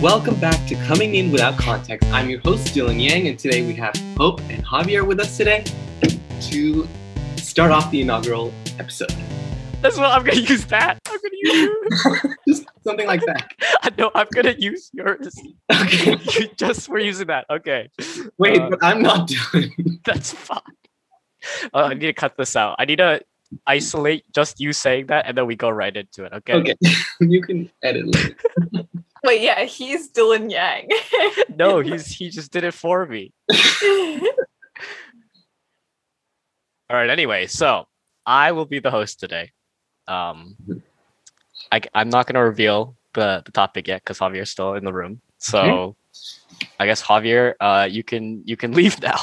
Welcome back to Coming In Without Context. I'm your host, Dylan Yang, and today we have Hope and Javier with us today to start off the inaugural episode. That's what I'm gonna use that. I'm gonna use Just something like that. I know I'm gonna use yours. Okay. You just were using that. Okay. Wait, Uh, but I'm not doing. That's fine. Uh, I need to cut this out. I need to isolate just you saying that and then we go right into it. Okay. Okay, you can edit later. Wait, yeah, he's Dylan Yang. No, he's he just did it for me. All right. Anyway, so I will be the host today. Um, I, am not going to reveal the, the topic yet because Javier's still in the room. So I guess Javier, uh, you can you can leave now.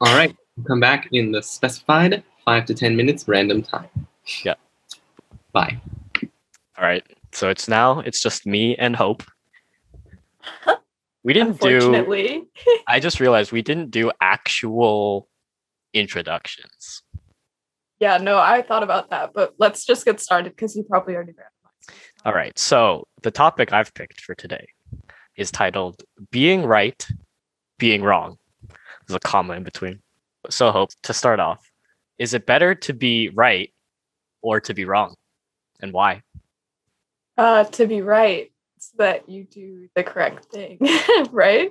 All right, come back in the specified five to ten minutes random time. Yeah. Bye. All right. So it's now it's just me and Hope. We didn't do. I just realized we didn't do actual introductions. Yeah, no, I thought about that, but let's just get started because you probably already randomized. All right. So the topic I've picked for today is titled "Being Right, Being Wrong." There's a comma in between. So Hope, to start off, is it better to be right or to be wrong, and why? Uh, to be right, so that you do the correct thing, right?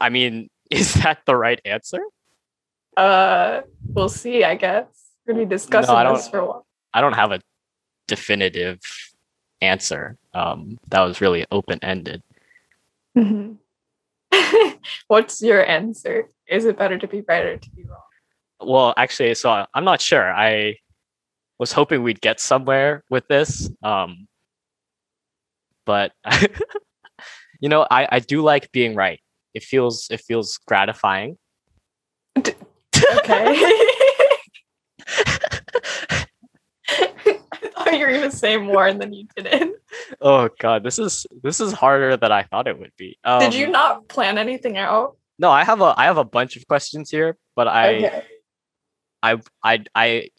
I mean, is that the right answer? Uh, we'll see. I guess we're gonna be discussing I this for a while. I don't have a definitive answer. Um, that was really open ended. Mm-hmm. What's your answer? Is it better to be right or to be wrong? Well, actually, so I'm not sure. I was hoping we'd get somewhere with this. Um, but you know, I, I do like being right. It feels it feels gratifying. Okay. I thought you were gonna say more and then you didn't. oh god, this is this is harder than I thought it would be. Um, Did you not plan anything out? No, I have a I have a bunch of questions here, but I okay. I I I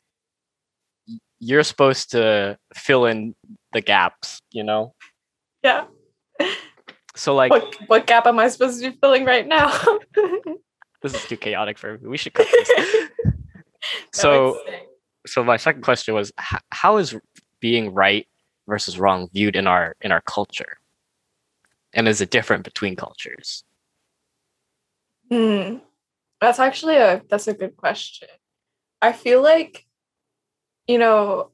you're supposed to fill in the gaps, you know? Yeah. So like What what gap am I supposed to be filling right now? this is too chaotic for me. We should cut this. so so my second question was how is being right versus wrong viewed in our in our culture? And is it different between cultures? Hmm. That's actually a that's a good question. I feel like, you know,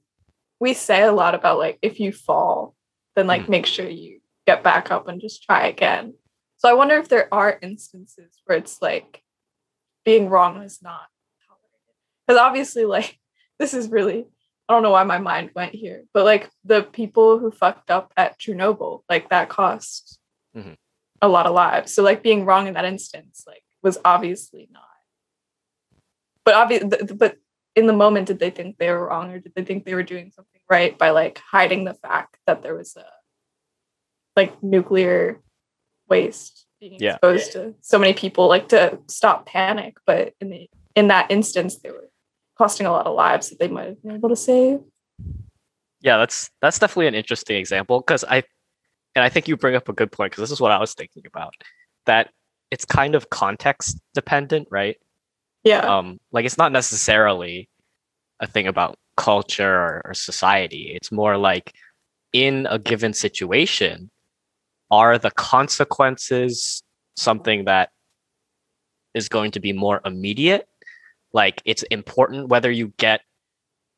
we say a lot about like if you fall, then like Mhm. make sure you get back up and just try again. So I wonder if there are instances where it's like being wrong is not tolerated. Because obviously, like this is really I don't know why my mind went here, but like the people who fucked up at Chernobyl, like that cost Mhm. a lot of lives. So like being wrong in that instance, like was obviously not. But obviously, but in the moment, did they think they were wrong, or did they think they were doing something right by like hiding the fact that there was a like nuclear waste being Yeah. exposed to so many people, like to stop panic? But in the in that instance, they were costing a lot of lives that they might have been able to save. Yeah, that's that's definitely an interesting example because I and I think you bring up a good point because this is what I was thinking about that it's kind of context dependent, right? Yeah. um like it's not necessarily a thing about culture or, or society it's more like in a given situation are the consequences something that is going to be more immediate like it's important whether you get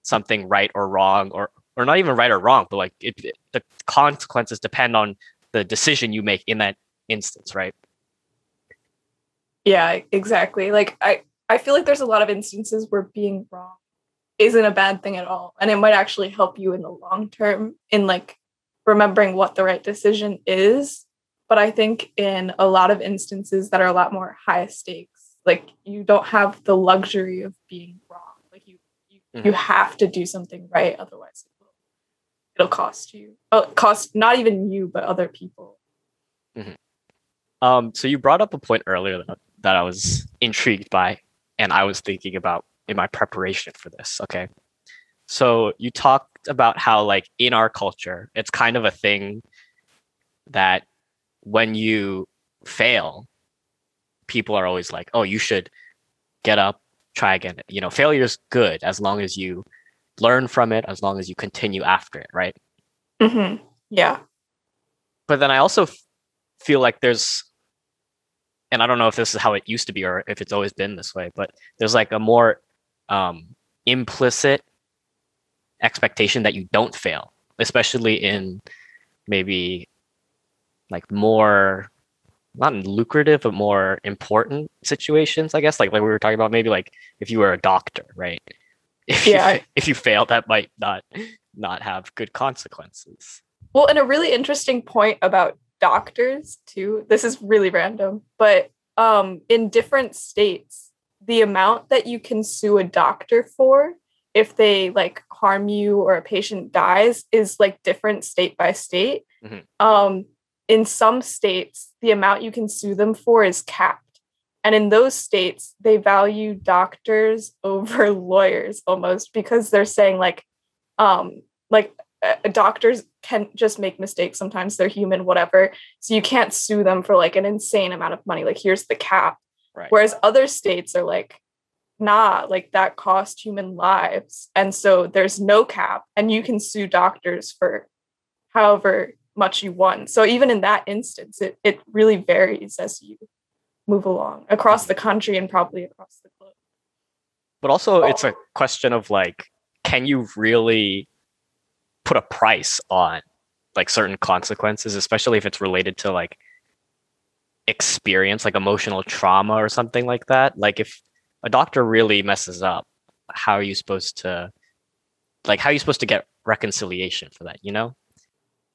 something right or wrong or or not even right or wrong but like it, it- the consequences depend on the decision you make in that instance right Yeah, exactly. Like I I feel like there's a lot of instances where being wrong isn't a bad thing at all and it might actually help you in the long term in like remembering what the right decision is. But I think in a lot of instances that are a lot more high stakes, like you don't have the luxury of being wrong. Like you you, you have to do something right otherwise it will it'll cost you. Oh, cost not even you but other people. Um, so you brought up a point earlier that, that I was intrigued by, and I was thinking about in my preparation for this. Okay. So you talked about how, like, in our culture, it's kind of a thing that when you fail, people are always like, "Oh, you should get up, try again." You know, failure is good as long as you learn from it, as long as you continue after it, right? Mm-hmm. Yeah. But then I also f- feel like there's, and I don't know if this is how it used to be or if it's always been this way, but there's like a more um, implicit expectation that you don't fail, especially in maybe like more not lucrative but more important situations i guess. Like like we were talking about maybe like if you were a doctor right? If Yeah. you, if you fail that might not not have good consequences. Well, and a really interesting point about doctors too. This is really random, but um, in different states, the amount that you can sue a doctor for if they like harm you or a patient dies is like different state by state. Mhm. Um, in some states, the amount you can sue them for is capped. And in those states, they value doctors over lawyers almost because they're saying like, um, like Uh, doctors can just make mistakes sometimes. They're human whatever. So you can't sue them for like an insane amount of money. Like here's the cap. Right. Whereas other states are like nah like that cost human lives. And so there's no cap and you can sue doctors for however much you want. So even in that instance it, it really varies as you move along across the country and probably across the globe. But also it's a oh. question of like can you really put a price on like certain consequences especially if it's related to like experience like emotional trauma or something like that like if a doctor really messes up how are you supposed to like how are you supposed to get reconciliation for that you know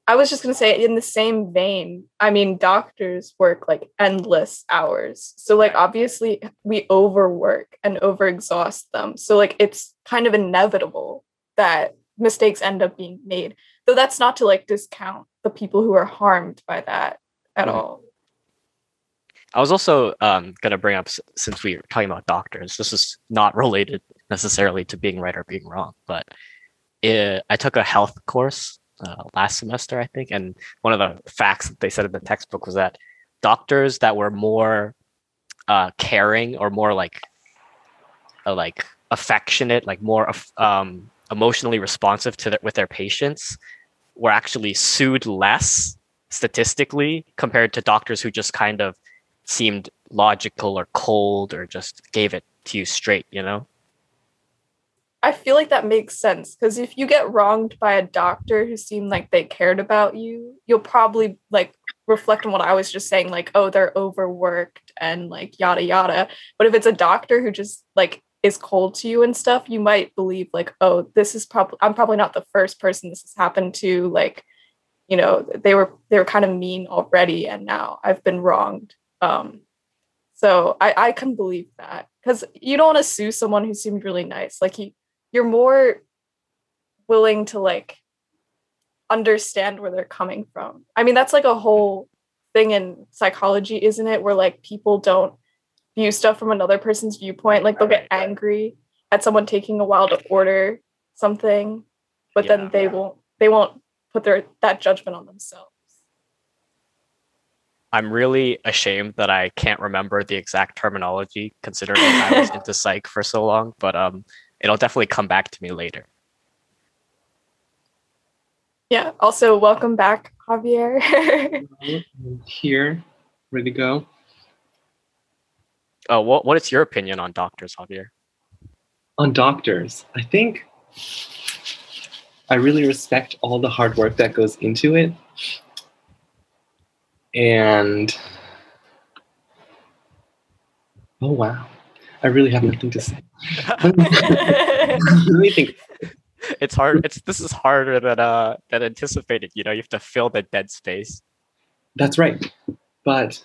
I was just going to say, in the same vein, I mean, doctors work like endless hours. So, like, obviously, we overwork and overexhaust them. So, like, it's kind of inevitable that mistakes end up being made. Though that's not to like discount the people who are harmed by that at Mhm. all. I was also um, going to bring up since we were talking about doctors. This is not related necessarily to being right or being wrong, but it, I took a health course uh, last semester, I think, and one of the facts that they said in the textbook was that doctors that were more uh, caring or more like uh, like affectionate, like more um, emotionally responsive to with their patients, were actually sued less statistically compared to doctors who just kind of seemed logical or cold or just gave it to you straight, you know? I feel like that makes sense because if you get wronged by a doctor who seemed like they cared about you, you'll probably like reflect on what I was just saying, like, oh, they're overworked and like yada yada. But if it's a doctor who just like is cold to you and stuff, you might believe like, oh, this is probably I'm probably not the first person this has happened to. Like, you know, they were they were kind of mean already, and now I've been wronged. Um, so I I can believe that because you don't want to sue someone who seemed really nice. Like he you're more willing to like understand where they're coming from. I mean, that's like a whole thing in psychology, isn't it? Where like people don't view stuff from another person's viewpoint. Like they'll get Right, right. angry at someone taking a while to order something, but Yeah. then they won't they won't put their that judgment on themselves. I'm really ashamed that I can't remember the exact terminology considering I was into psych for so long, but um it'll definitely come back to me later. Yeah. Also, welcome back, Javier. Here, ready to go. Oh, what what is your opinion on doctors, Javier? On doctors, I think I really respect all the hard work that goes into it. And oh wow, I really have nothing to say. Let me think. It's hard. It's this is harder than uh than anticipated. You know, you have to fill the dead space. That's right. But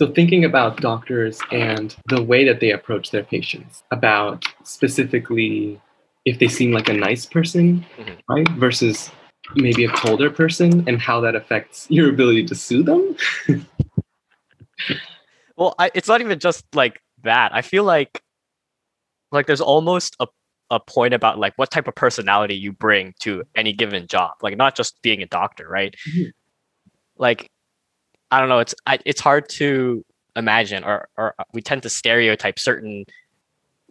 so thinking about doctors and the way that they approach their patients, about specifically if they seem like a nice person, Mhm. right, versus maybe a colder person, and how that affects your ability to sue them. Well, I, it's not even just like that. I feel like like there's almost a a point about like what type of personality you bring to any given job. Like not just being a doctor, right? Mhm. Like I don't know. It's I, it's hard to imagine, or or we tend to stereotype certain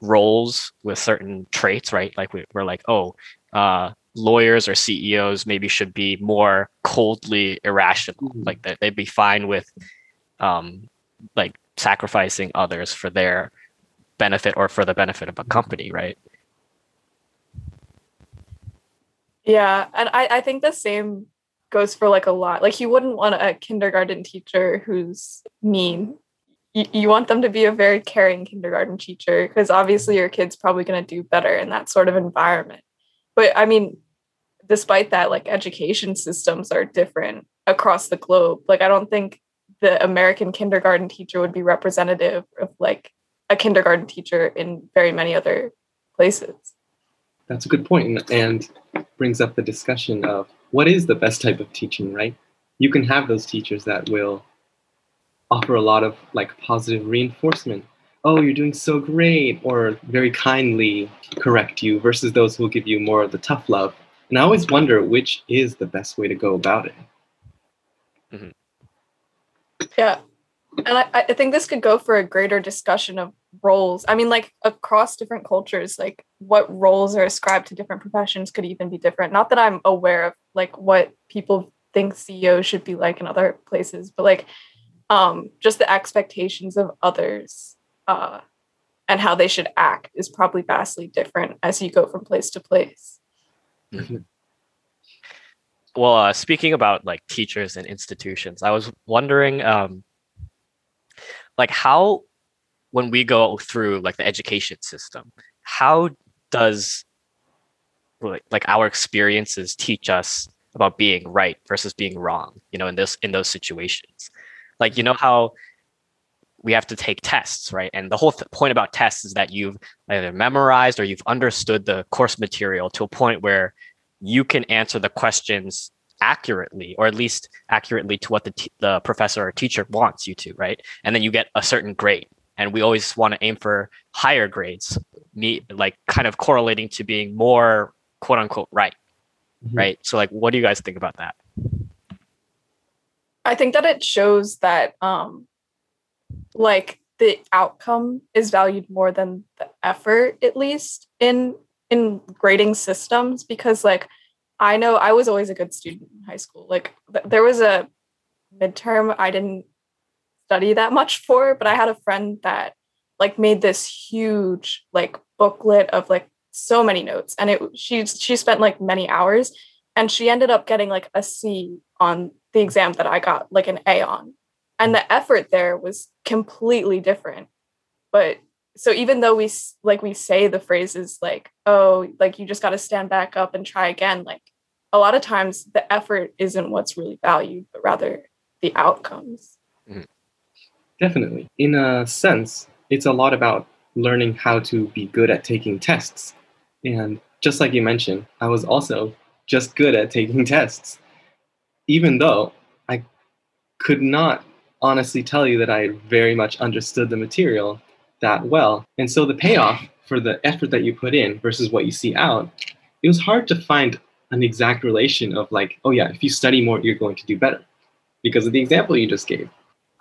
roles with certain traits, right? Like we, we're like, oh, uh, lawyers or CEOs maybe should be more coldly irrational. Mm-hmm. Like that they'd be fine with, um, like sacrificing others for their benefit or for the benefit of a company, right? Yeah, and I, I think the same goes for like a lot. Like you wouldn't want a kindergarten teacher who's mean. You, you want them to be a very caring kindergarten teacher because obviously your kid's probably going to do better in that sort of environment. But I mean, despite that, like education systems are different across the globe. Like I don't think the American kindergarten teacher would be representative of like a kindergarten teacher in very many other places. That's a good point and brings up the discussion of what is the best type of teaching, right? You can have those teachers that will offer a lot of like positive reinforcement. Oh, you're doing so great, or very kindly correct you, versus those who will give you more of the tough love. And I always wonder which is the best way to go about it. Mm-hmm. Yeah. And I, I think this could go for a greater discussion of roles. I mean like across different cultures like what roles are ascribed to different professions could even be different. Not that i'm aware of like what people think ceos should be like in other places but like um just the expectations of others uh and how they should act is probably vastly different as you go from place to place. Mm-hmm. well uh, speaking about like teachers and institutions i was wondering um like how when we go through like the education system how does like our experiences teach us about being right versus being wrong you know in this in those situations? Like you know how we have to take tests right? And the whole th- point about tests is that you've either memorized or you've understood the course material to a point where you can answer the questions accurately or at least accurately to what the, t- the professor or teacher wants you to right? And then you get a certain grade. And we always want to aim for higher grades me like kind of correlating to being more quote unquote right mm-hmm. right? So like what do you guys think about that? I think that it shows that um like the outcome is valued more than the effort at least in in grading systems because like i know i was always a good student in high school like th- there was a midterm i didn't study that much for, but I had a friend that like made this huge like booklet of like so many notes and it she she spent like many hours and she ended up getting like a C on the exam that I got like an A on. And the effort there was completely different. But so even though we like we say the phrases like oh like you just got to stand back up and try again like a lot of times the effort isn't what's really valued but rather the outcomes. Mm-hmm. Definitely. In a sense, it's a lot about learning how to be good at taking tests. And just like you mentioned, I was also just good at taking tests, even though I could not honestly tell you that I very much understood the material that well. And so the payoff for the effort that you put in versus what you see out, it was hard to find an exact relation of like, oh yeah, if you study more, you're going to do better because of the example you just gave.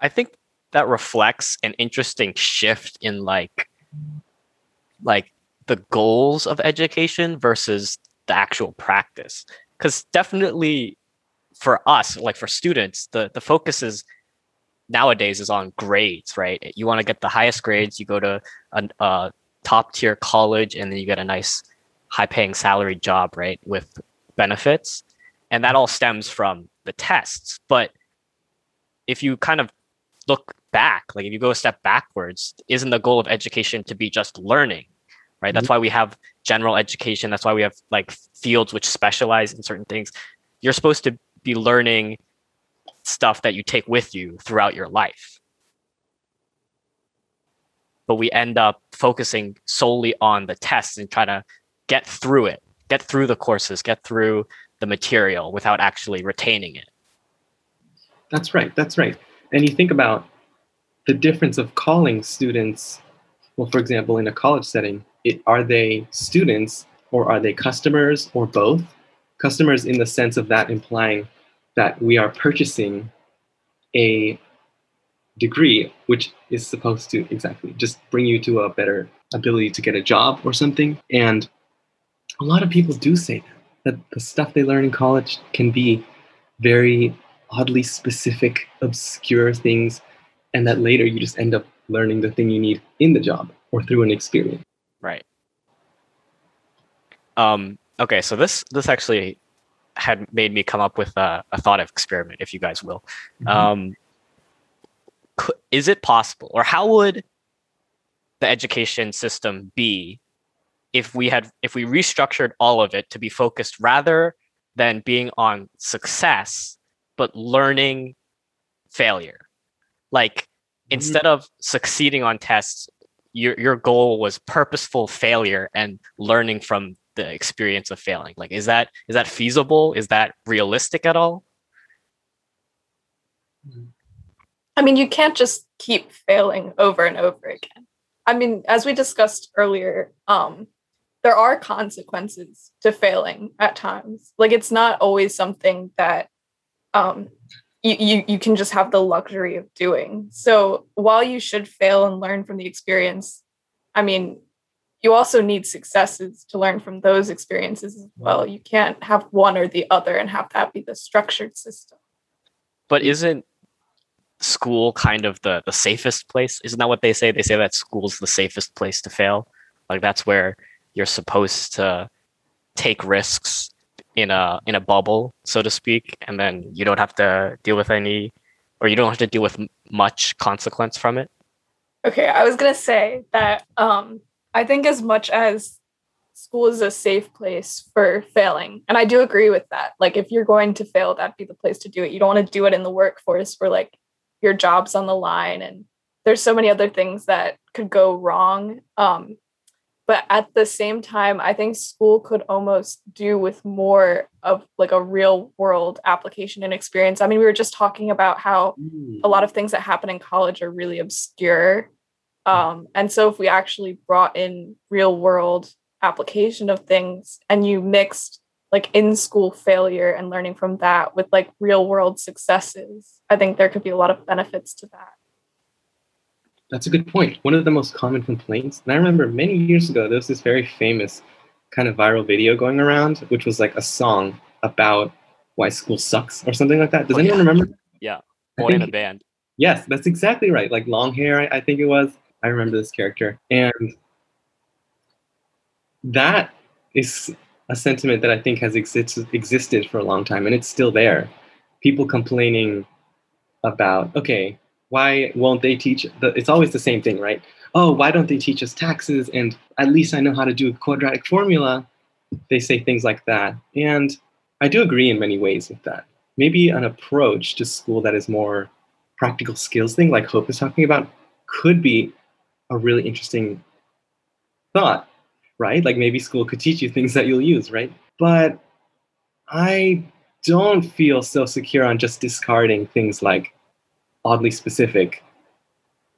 I think that reflects an interesting shift in like like the goals of education versus the actual practice because definitely for us like for students the the focus is nowadays is on grades right? You want to get the highest grades you go to a, a top tier college and then you get a nice high paying salary job right with benefits. And that all stems from the tests. But if you kind of look back like if you go a step backwards isn't the goal of education to be just learning right? Mm-hmm. that's why we have general education. That's why we have like fields which specialize in certain things. You're supposed to be learning stuff that you take with you throughout your life. But we end up focusing solely on the tests and try to get through it get through the courses get through the material without actually retaining it. That's right that's right. And you think about the difference of calling students, well, for example, in a college setting, it, are they students or are they customers or both? Customers in the sense of that implying that we are purchasing a degree which is supposed to exactly just bring you to a better ability to get a job or something and a lot of people do say that that the stuff they learn in college can be very oddly specific obscure things and that later you just end up learning the thing you need in the job or through an experience Right. Um, okay, so this this actually had made me come up with a, a thought experiment, if you guys will. Mhm. Um, is it possible, or how would the education system be if we had if we restructured all of it to be focused rather than being on success, but learning failure? Like instead of succeeding on tests, your your goal was purposeful failure and learning from the experience of failing. Like is that is that feasible? Is that realistic at all? I mean, you can't just keep failing over and over again. I mean, as we discussed earlier, um, there are consequences to failing at times. Like it's not always something that um, you, you you can just have the luxury of doing. So while you should fail and learn from the experience, I mean, you also need successes to learn from those experiences as well. You can't have one or the other and have that be the structured system. But isn't school kind of the the safest place? Isn't that what they say? They say that school's the safest place to fail. Like that's where you're supposed to take risks in a in a bubble, so to speak, and then you don't have to deal with any, or you don't have to deal with much consequence from it. Okay, I was gonna say that um, I think as much as school is a safe place for failing, and I do agree with that. Like, if you're going to fail, that'd be the place to do it. You don't want to do it in the workforce where like your job's on the line, and there's so many other things that could go wrong. Um, but at the same time, I think school could almost do with more of like a real world application and experience. I mean, we were just talking about how a lot of things that happen in college are really obscure. Um, and so if we actually brought in real world application of things and you mixed like in school failure and learning from that with like real world successes, I think there could be a lot of benefits to that. That's a good point. One of the most common complaints, and I remember many years ago, there was this very famous kind of viral video going around, which was like a song about why school sucks or something like that. Does Oh, anyone yeah. remember? Yeah, I Boyinaband. Yes, that's exactly right. Like long hair, I, I think it was. I remember this character. And that is a sentiment that I think has exist- existed for a long time and it's still there. People complaining about, okay, why won't they teach? The, it's always the same thing, right? Oh, why don't they teach us taxes? And at least I know how to do a quadratic formula. They say things like that. And I do agree in many ways with that. Maybe an approach to school that is more practical skills thing, like Hope is talking about, could be a really interesting thought, right? Like maybe school could teach you things that you'll use, right? But I don't feel so secure on just discarding things like oddly specific.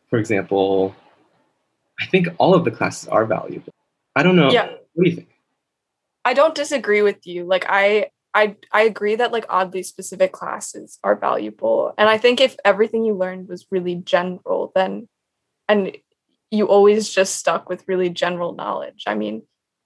For example, I think all of the classes are valuable. I don't know. Yeah. What do you think? I don't disagree with you. Like I I I agree that like oddly specific classes are valuable. And I think if everything you learned was really general, then and you always just stuck with really general knowledge. I mean,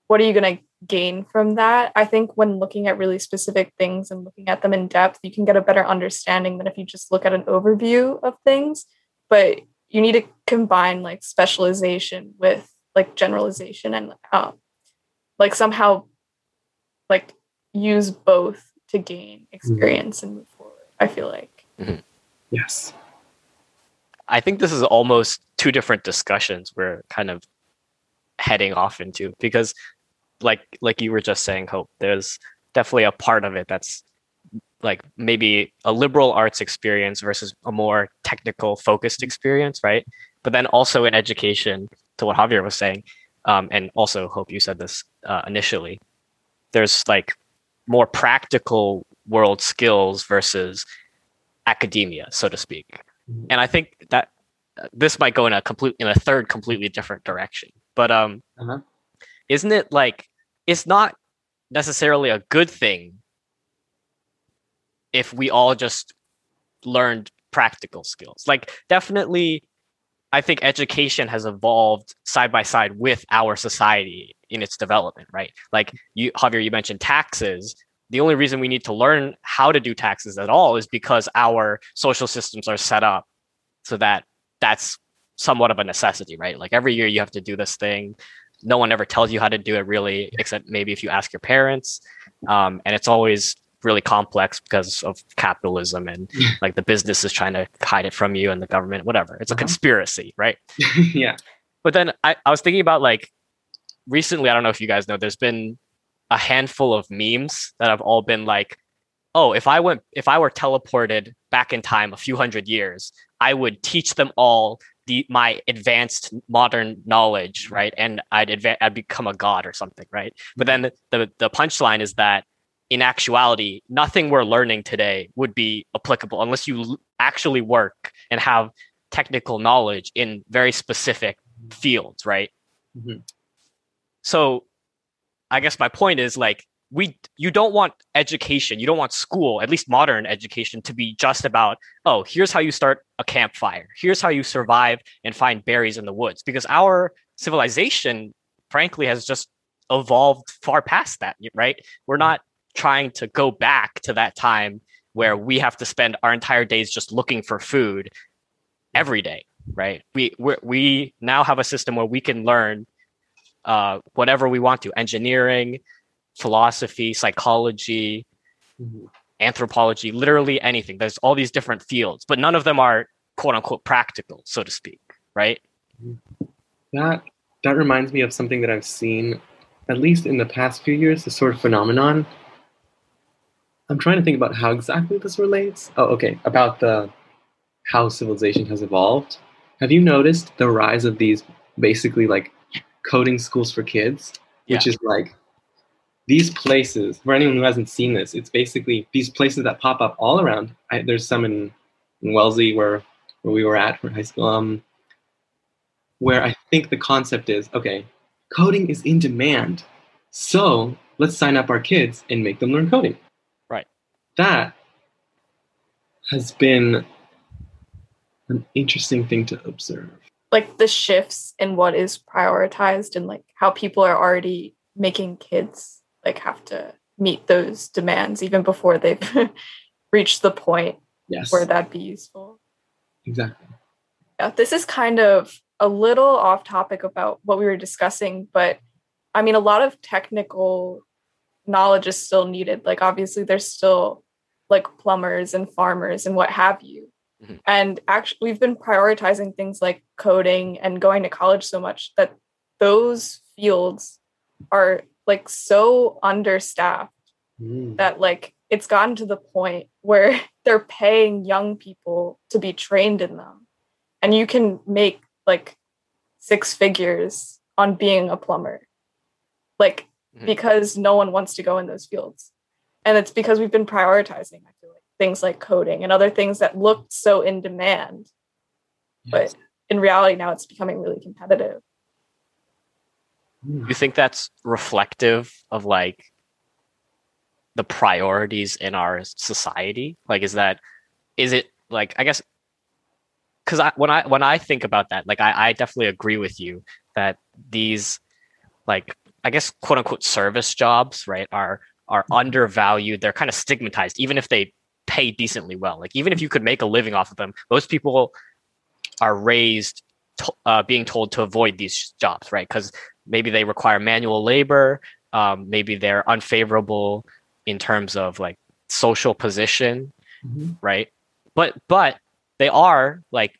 what are you going to gain from that? I think when looking at really specific things and looking at them in depth, you can get a better understanding than if you just look at an overview of things. But you need to combine like specialization with like generalization and um, like somehow like use both to gain experience and move forward. I feel like. Yes. I think this is almost two different discussions we're kind of heading off into because like like you were just saying hope there's definitely a part of it that's like maybe a liberal arts experience versus a more technical focused experience right but then also in education to what javier was saying um, and also hope you said this uh, initially there's like more practical world skills versus academia so to speak. And I think that uh, this might go in a complete in a third completely different direction. But um, Uh-huh. isn't it like it's not necessarily a good thing if we all just learned practical skills. Like definitely I think education has evolved side by side with our society in its development, right? Like you Javier, you mentioned taxes. The only reason we need to learn how to do taxes at all is because our social systems are set up so that that's somewhat of a necessity, right? Like every year you have to do this thing. No one ever tells you how to do it really, except maybe if you ask your parents. Um, and it's always really complex because of capitalism and like the business is trying to hide it from you and the government, whatever. It's a uh-huh. conspiracy, right? yeah. But then I, I was thinking about like recently, I don't know if you guys know, there's been a handful of memes that have all been like, oh, if I went, if I were teleported back in time a few hundred years, I would teach them all the my advanced modern knowledge, right? And I'd advance, I'd become a god or something, right? But then the the punchline is that in actuality, nothing we're learning today would be applicable unless you actually work and have technical knowledge in very specific fields, right? Mm-hmm. So, I guess my point is like we you don't want education, you don't want school, at least modern education to be just about, oh, here's how you start a campfire. Here's how you survive and find berries in the woods because our civilization frankly has just evolved far past that, right? We're not trying to go back to that time where we have to spend our entire days just looking for food every day right we we now have a system where we can learn uh, whatever we want to engineering philosophy psychology mm-hmm. anthropology literally anything there's all these different fields but none of them are quote unquote practical so to speak right that that reminds me of something that i've seen at least in the past few years the sort of phenomenon I'm trying to think about how exactly this relates. Oh, okay. About the how civilization has evolved. Have you noticed the rise of these basically like coding schools for kids, yeah. which is like these places. For anyone who hasn't seen this, it's basically these places that pop up all around. I, there's some in, in Wellesley where where we were at for high school. Um, where I think the concept is okay, coding is in demand, so let's sign up our kids and make them learn coding Right. that has been an interesting thing to observe. Like the shifts in what is prioritized and like how people are already making kids like have to meet those demands even before they've reached the point yes. where that'd be useful. Exactly. Yeah, this is kind of a little off topic about what we were discussing, but I mean, a lot of technical knowledge is still needed. Like, obviously, there's still like plumbers and farmers and what have you. Mm-hmm. And actually, we've been prioritizing things like coding and going to college so much that those fields are like so understaffed mm. that like it's gotten to the point where they're paying young people to be trained in them. And you can make like six figures on being a plumber. Like, mm-hmm. because no one wants to go in those fields and it's because we've been prioritizing i feel like things like coding and other things that looked so in demand yes. but in reality now it's becoming really competitive you think that's reflective of like the priorities in our society like is that is it like i guess because I, when i when i think about that like I, I definitely agree with you that these like i guess quote unquote service jobs right are are mm-hmm. undervalued. They're kind of stigmatized, even if they pay decently well. Like even if you could make a living off of them, most people are raised to, uh, being told to avoid these jobs, right? Because maybe they require manual labor, um, maybe they're unfavorable in terms of like social position, mm-hmm. right? But but they are like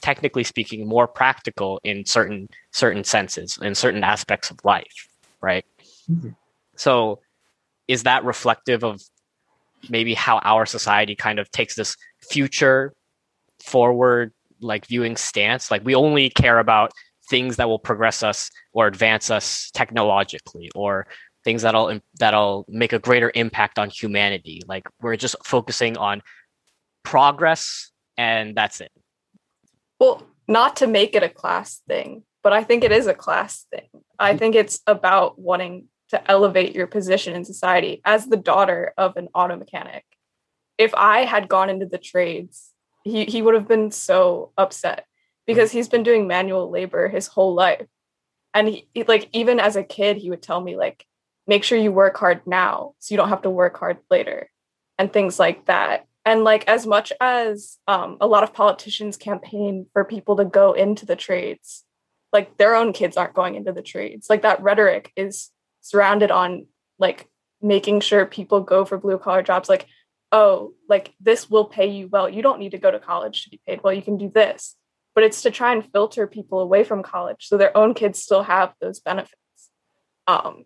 technically speaking more practical in certain certain senses in certain aspects of life, right? Mm-hmm. So is that reflective of maybe how our society kind of takes this future forward like viewing stance. Like we only care about things that will progress us or advance us technologically or things that'll that'll make a greater impact on humanity. Like we're just focusing on progress and that's it. Well not to make it a class thing but i think it is a class thing. I mm-hmm. think it's about wanting to elevate your position in society as the daughter of an auto mechanic. If I had gone into the trades he he would have been so upset because he's been doing manual labor his whole life. And he, like even as a kid he would tell me like make sure you work hard now so you don't have to work hard later and things like that. And like as much as um, a lot of politicians campaign for people to go into the trades like their own kids aren't going into the trades. Like that rhetoric is surrounded on like making sure people go for blue collar jobs like oh like this will pay you well. You don't need to go to college to be paid well. You can do this. But it's to try and filter people away from college so their own kids still have those benefits. Um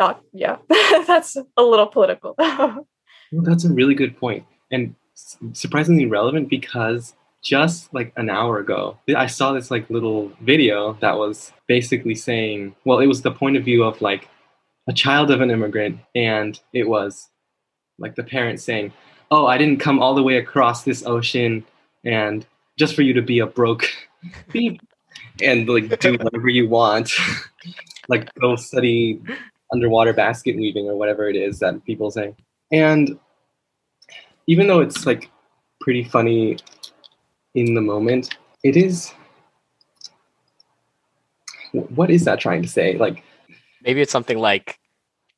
not, yeah that's a little political well, that's a really good point and surprisingly relevant because just like an hour ago i saw this like little video that was basically saying well it was the point of view of like a child of an immigrant and it was like the parents saying oh i didn't come all the way across this ocean and just for you to be a broke beep and like do whatever you want. Like go study underwater basket weaving or whatever it is that people say. And even though it's like pretty funny in the moment it is what is that trying to say like maybe it's something like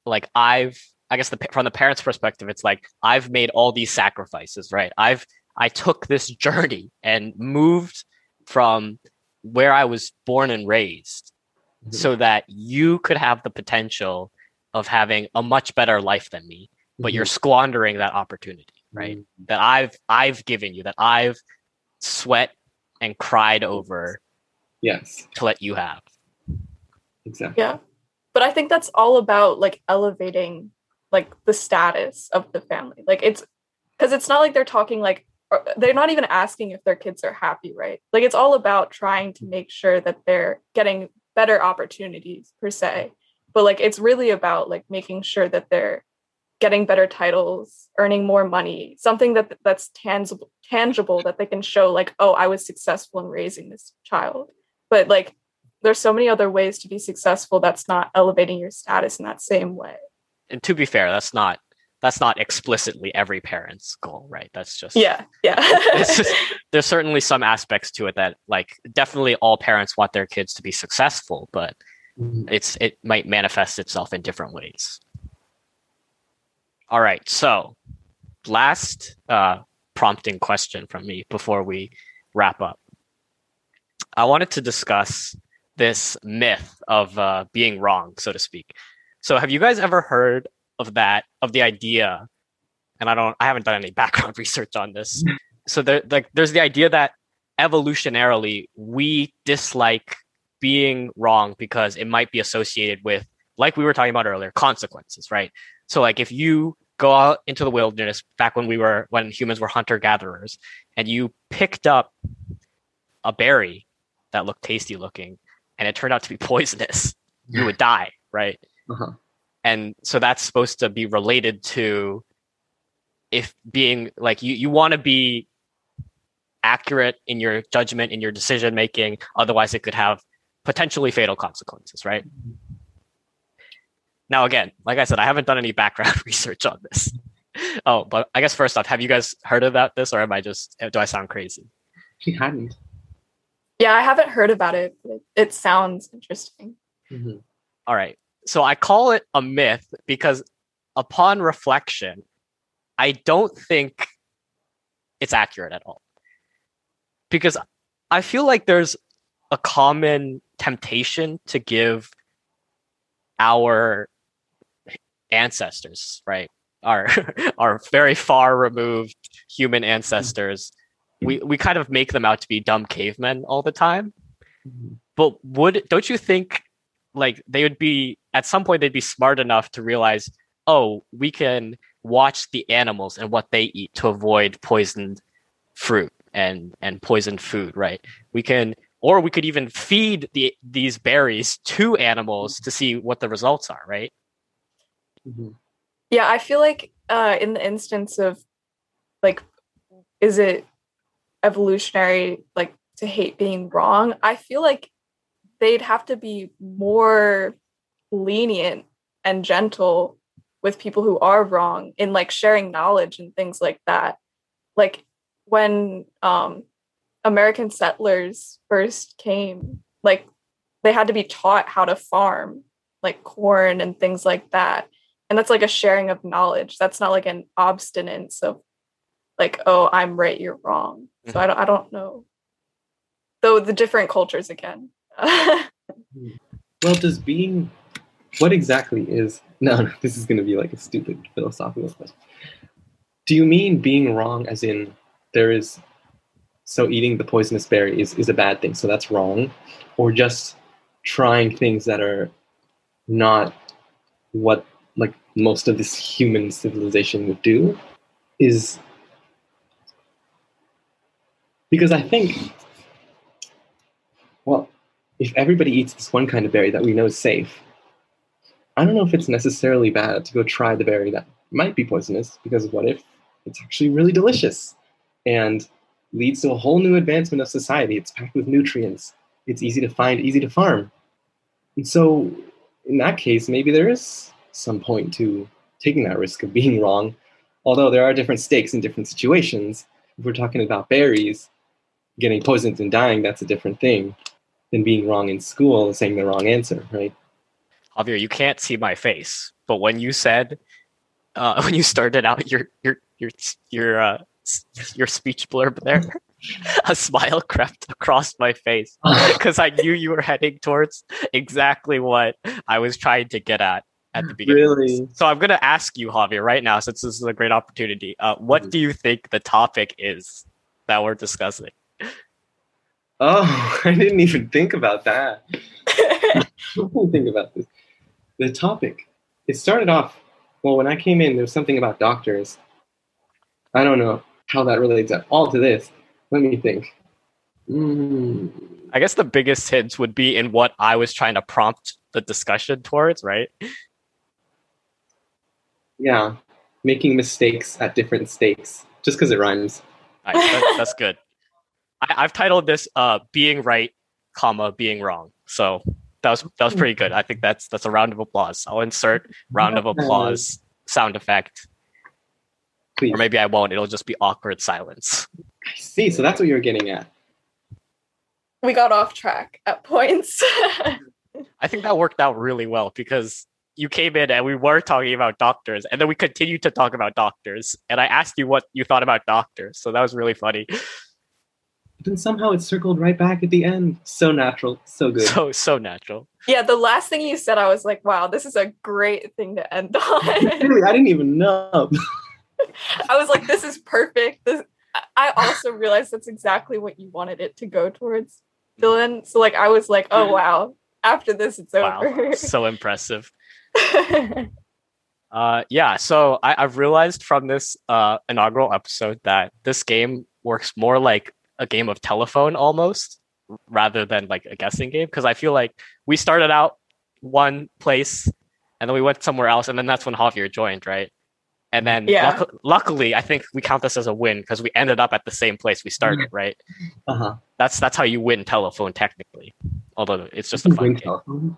like i've i guess the, from the parents perspective it's like i've made all these sacrifices right i've I took this journey and moved from where I was born and raised mm-hmm. so that you could have the potential of having a much better life than me, but mm-hmm. you're squandering that opportunity, right? Mm-hmm. That I've I've given you, that I've sweat and cried over yes to let you have. Exactly. Yeah. But I think that's all about like elevating like the status of the family. Like it's because it's not like they're talking like uh, they're not even asking if their kids are happy, right? Like it's all about trying to make sure that they're getting better opportunities per se. But like it's really about like making sure that they're getting better titles, earning more money, something that that's tangible tangible that they can show like, oh, I was successful in raising this child. But like there's so many other ways to be successful that's not elevating your status in that same way. And to be fair, that's not that's not explicitly every parent's goal, right? That's just yeah, yeah. just, there's certainly some aspects to it that, like, definitely all parents want their kids to be successful, but mm-hmm. it's it might manifest itself in different ways. All right, so last uh, prompting question from me before we wrap up. I wanted to discuss this myth of uh, being wrong, so to speak. So, have you guys ever heard of that of the idea and i don't i haven't done any background research on this so there like there's the idea that evolutionarily we dislike being wrong because it might be associated with like we were talking about earlier consequences right so like if you go out into the wilderness back when we were when humans were hunter gatherers and you picked up a berry that looked tasty looking and it turned out to be poisonous. You would die right? Uh-huh. And so that's supposed to be related to if being like you you want to be accurate in your judgment in your decision making otherwise it could have potentially fatal consequences right now again like i said i haven't done any background research on this. Oh but i guess first off have you guys heard about this or am i just do i sound crazy? She hadn't. Yeah i haven't heard about it but it sounds interesting. Mm-hmm. All right. So I call it a myth because upon reflection, I don't think it's accurate at all. Because I feel like there's a common temptation to give our ancestors, right? Our our very far removed human ancestors, we, we kind of make them out to be dumb cavemen all the time. Mm-hmm. But would don't you think like they would be at some point they'd be smart enough to realize, oh, we can watch the animals and what they eat to avoid poisoned fruit and and poisoned food, right? We can or we could even feed the these berries to animals to see what the results are, right? Mm-hmm. Yeah, I feel like uh, in the instance of like, is it evolutionary like to hate being wrong? I feel like they'd have to be more lenient and gentle with people who are wrong in like sharing knowledge and things like that like when um, American settlers first came, like they had to be taught how to farm, like corn and things like that. And that's like a sharing of knowledge. That's not like an obstinance of like, oh, I'm right, you're wrong. So mm-hmm. I don't I don't know. Though the different cultures again. Well, does being what exactly is no, no this is gonna be like a stupid philosophical question. Do you mean being wrong as in there is so eating the poisonous berry is, is a bad thing, so that's wrong? Or just trying things that are not what like most of this human civilization would do is because I think well, if everybody eats this one kind of berry that we know is safe, I don't know if it's necessarily bad to go try the berry that might be poisonous because what if it's actually really delicious and leads to a whole new advancement of society? It's packed with nutrients. It's easy to find, easy to farm. And so, in that case, maybe there is some point to taking that risk of being wrong. Although there are different stakes in different situations. If we're talking about berries, getting poisoned and dying, that's a different thing than being wrong in school and saying the wrong answer, right? Javier, you can't see my face, but when you said, uh, when you started out your your your your uh, your speech blurb there, a smile crept across my face because I knew you were heading towards exactly what I was trying to get at at the beginning. Really? So I'm going to ask you, Javier, right now, since this is a great opportunity. Uh, what do you think the topic is that we're discussing? Oh, I didn't even think about that. I didn't think about this. The topic. It started off. Well, when I came in, there was something about doctors. I don't know how that relates at all to this. Let me think. Mm, I guess the biggest hints would be in what I was trying to prompt the discussion towards, right? Yeah, making mistakes at different stakes, just because it rhymes. Nice, that- that's good. I, I've titled this uh, "Being Right, comma Being Wrong." So that was that was pretty good. I think that's that's a round of applause. I'll insert round of applause sound effect, Please. or maybe I won't. It'll just be awkward silence. I see. So that's what you're getting at. we got off track at points. I think that worked out really well because you came in and we were talking about doctors, and then we continued to talk about doctors, and I asked you what you thought about doctors. So that was really funny. But then somehow it circled right back at the end. So natural. So good. So so natural. yeah, the last thing you said, I was like, wow, this is a great thing to end on. really, I didn't even know. I was like, this is perfect. This I also realized that's exactly what you wanted it to go towards, Dylan. So like I was like, oh mm-hmm. wow, after this it's Wow, over. so impressive. Uh, yeah, so I, I've realized from this uh, inaugural episode that this game works more like a game of telephone almost rather than like a guessing game because I feel like we started out one place and then we went somewhere else and then that's when Javier joined, right? And then Yeah. luck- luckily, I think we count this as a win because we ended up at the same place we started, right? Uh huh. That's that's how you win telephone technically, although it's just a fun game.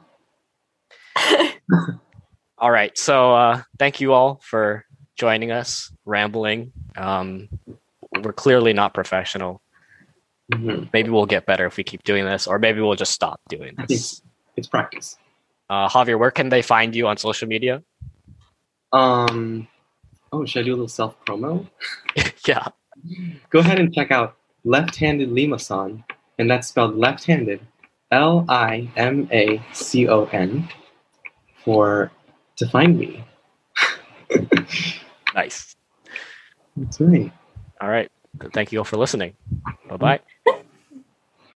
All right. So uh, thank you all for joining us, rambling. Um, we're clearly not professional. Mhm. Maybe we'll get better if we keep doing this, or maybe we'll just stop doing this. it's practice. Uh, Javier, where can they find you on social media? Um. Oh, should I do a little self promo? yeah. Go ahead and check out Left-Handed Limacon, and that's spelled left-handed, L I M A C O N, for to find me. Nice. That's right. All right. Thank you all for listening. Bye bye.